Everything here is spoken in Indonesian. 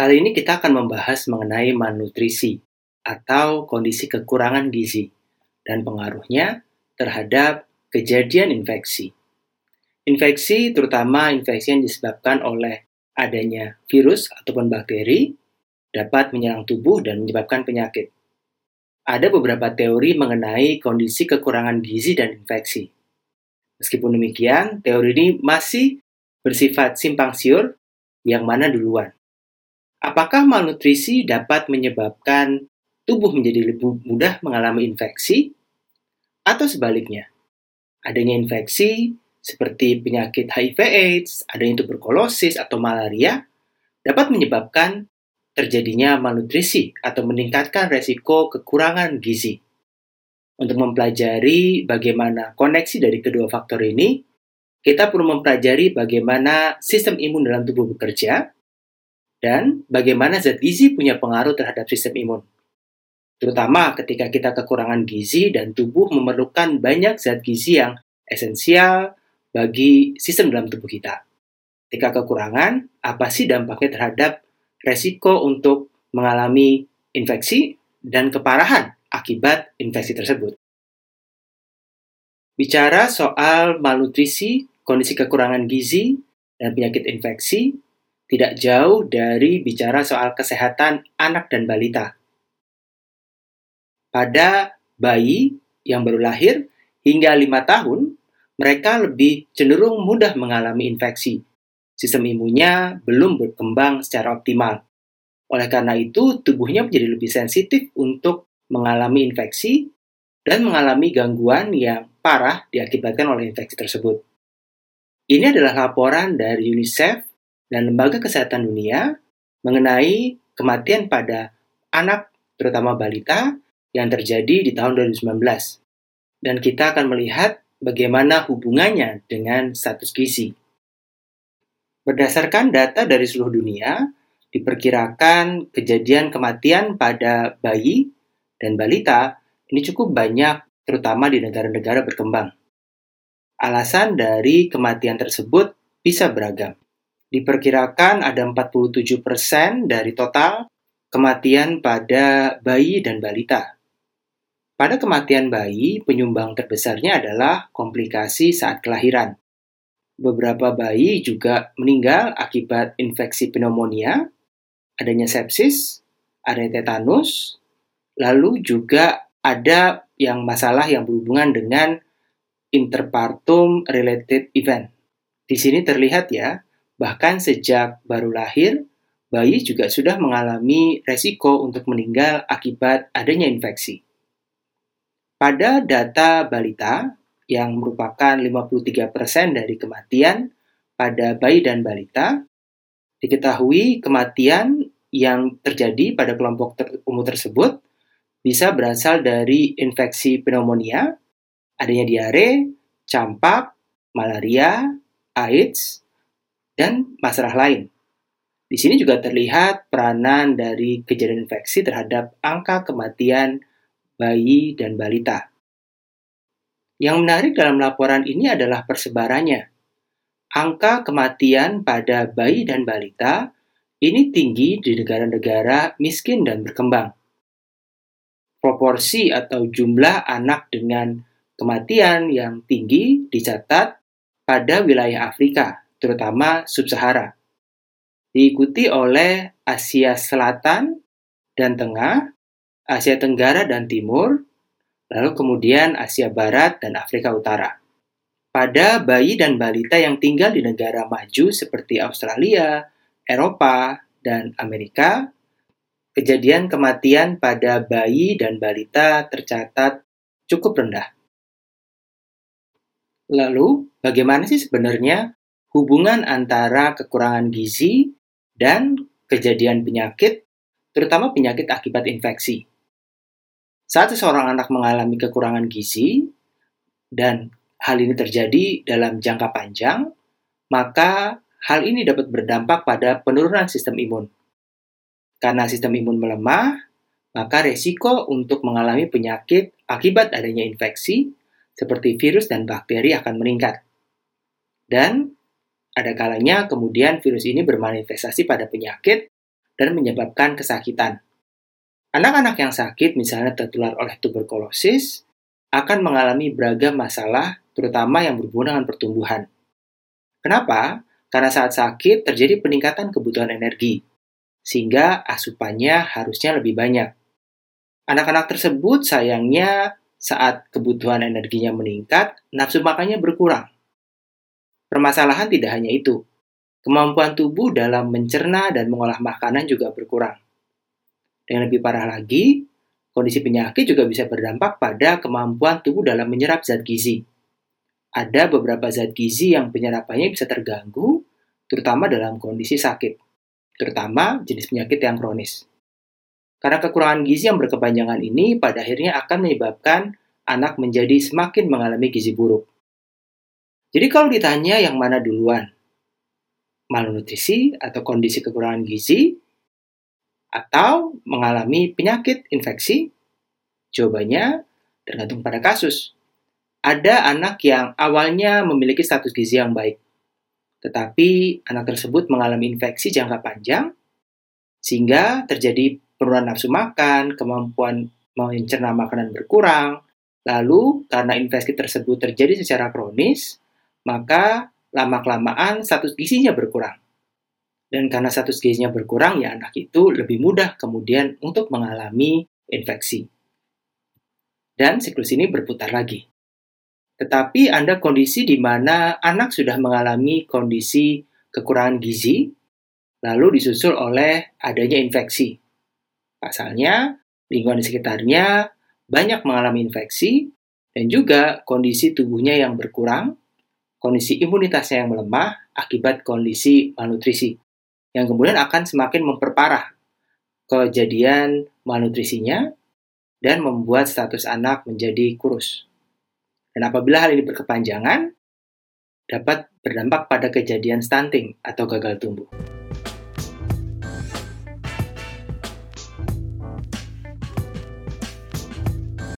Kali ini kita akan membahas mengenai malnutrisi atau kondisi kekurangan gizi dan pengaruhnya terhadap kejadian infeksi. Infeksi terutama infeksi yang disebabkan oleh adanya virus ataupun bakteri dapat menyerang tubuh dan menyebabkan penyakit. Ada beberapa teori mengenai kondisi kekurangan gizi dan infeksi. Meskipun demikian, teori ini masih bersifat simpang siur yang mana duluan. Apakah malnutrisi dapat menyebabkan tubuh menjadi lebih mudah mengalami infeksi? Atau sebaliknya, adanya infeksi seperti penyakit HIV/AIDS, adanya tuberkulosis atau malaria dapat menyebabkan terjadinya malnutrisi atau meningkatkan resiko kekurangan gizi. Untuk mempelajari bagaimana koneksi dari kedua faktor ini, kita perlu mempelajari bagaimana sistem imun dalam tubuh bekerja dan bagaimana zat gizi punya pengaruh terhadap sistem imun. Terutama ketika kita kekurangan gizi dan tubuh memerlukan banyak zat gizi yang esensial bagi sistem dalam tubuh kita. Ketika kekurangan, apa sih dampaknya terhadap resiko untuk mengalami infeksi dan keparahan akibat infeksi tersebut? Bicara soal malnutrisi, kondisi kekurangan gizi, dan penyakit infeksi tidak jauh dari bicara soal kesehatan anak dan balita. Pada bayi yang baru lahir hingga lima tahun, mereka lebih cenderung mudah mengalami infeksi. Sistem imunnya belum berkembang secara optimal. Oleh karena itu, tubuhnya menjadi lebih sensitif untuk mengalami infeksi dan mengalami gangguan yang parah diakibatkan oleh infeksi tersebut. Ini adalah laporan dari UNICEF dan Lembaga Kesehatan Dunia mengenai kematian pada anak, terutama balita, yang terjadi di tahun 2019. Dan kita akan melihat bagaimana hubungannya dengan status gizi. Berdasarkan data dari seluruh dunia, diperkirakan kejadian kematian pada bayi dan balita ini cukup banyak, terutama di negara-negara berkembang. Alasan dari kematian tersebut bisa beragam. Diperkirakan ada 47% dari total kematian pada bayi dan balita. Pada kematian bayi, penyumbang terbesarnya adalah komplikasi saat kelahiran. Beberapa bayi juga meninggal akibat infeksi pneumonia, adanya sepsis, adanya tetanus, lalu juga ada yang masalah yang berhubungan dengan interpartum related event. Di sini terlihat ya, bahkan sejak baru lahir, bayi juga sudah mengalami resiko untuk meninggal akibat adanya infeksi. Pada data balita, yang merupakan 53% dari kematian pada bayi dan balita, diketahui kematian yang terjadi pada kelompok ter umur tersebut bisa berasal dari infeksi pneumonia, adanya diare, campak, malaria, AIDS, dan masalah lain. Di sini juga terlihat peranan dari kejadian infeksi terhadap angka kematian bayi dan balita. Yang menarik dalam laporan ini adalah persebarannya. Angka kematian pada bayi dan balita ini tinggi di negara-negara miskin dan berkembang. Proporsi atau jumlah anak dengan kematian yang tinggi dicatat pada wilayah Afrika, terutama sub-Sahara. Diikuti oleh Asia Selatan dan Tengah, Asia Tenggara dan Timur, lalu kemudian Asia Barat dan Afrika Utara. Pada bayi dan balita yang tinggal di negara maju seperti Australia, Eropa, dan Amerika, kejadian kematian pada bayi dan balita tercatat cukup rendah. Lalu, bagaimana sih sebenarnya hubungan antara kekurangan gizi dan kejadian penyakit, terutama penyakit akibat infeksi? Saat seseorang anak mengalami kekurangan gizi, dan hal ini terjadi dalam jangka panjang, maka hal ini dapat berdampak pada penurunan sistem imun. Karena sistem imun melemah, maka resiko untuk mengalami penyakit akibat adanya infeksi seperti virus dan bakteri akan meningkat. Dan ada kalanya kemudian virus ini bermanifestasi pada penyakit dan menyebabkan kesakitan. Anak-anak yang sakit, misalnya tertular oleh tuberkulosis, akan mengalami beragam masalah, terutama yang berhubungan dengan pertumbuhan. Kenapa? Karena saat sakit terjadi peningkatan kebutuhan energi, sehingga asupannya harusnya lebih banyak. Anak-anak tersebut sayangnya saat kebutuhan energinya meningkat, nafsu makannya berkurang. Permasalahan tidak hanya itu. Kemampuan tubuh dalam mencerna dan mengolah makanan juga berkurang. Yang lebih parah lagi, kondisi penyakit juga bisa berdampak pada kemampuan tubuh dalam menyerap zat gizi. Ada beberapa zat gizi yang penyerapannya bisa terganggu, terutama dalam kondisi sakit, terutama jenis penyakit yang kronis. Karena kekurangan gizi yang berkepanjangan ini pada akhirnya akan menyebabkan anak menjadi semakin mengalami gizi buruk. Jadi kalau ditanya yang mana duluan, malnutrisi atau kondisi kekurangan gizi, atau mengalami penyakit infeksi, jawabannya tergantung pada kasus. Ada anak yang awalnya memiliki status gizi yang baik, tetapi anak tersebut mengalami infeksi jangka panjang, sehingga terjadi penurunan nafsu makan, kemampuan mencerna makanan berkurang. Lalu, karena infeksi tersebut terjadi secara kronis, maka lama-kelamaan status gizinya berkurang. Dan karena status gizinya berkurang, ya anak itu lebih mudah kemudian untuk mengalami infeksi. Dan siklus ini berputar lagi. Tetapi ada kondisi di mana anak sudah mengalami kondisi kekurangan gizi, lalu disusul oleh adanya infeksi. Pasalnya, lingkungan di sekitarnya banyak mengalami infeksi dan juga kondisi tubuhnya yang berkurang, kondisi imunitasnya yang melemah akibat kondisi malnutrisi, yang kemudian akan semakin memperparah kejadian malnutrisinya dan membuat status anak menjadi kurus. Dan apabila hal ini berkepanjangan, dapat berdampak pada kejadian stunting atau gagal tumbuh.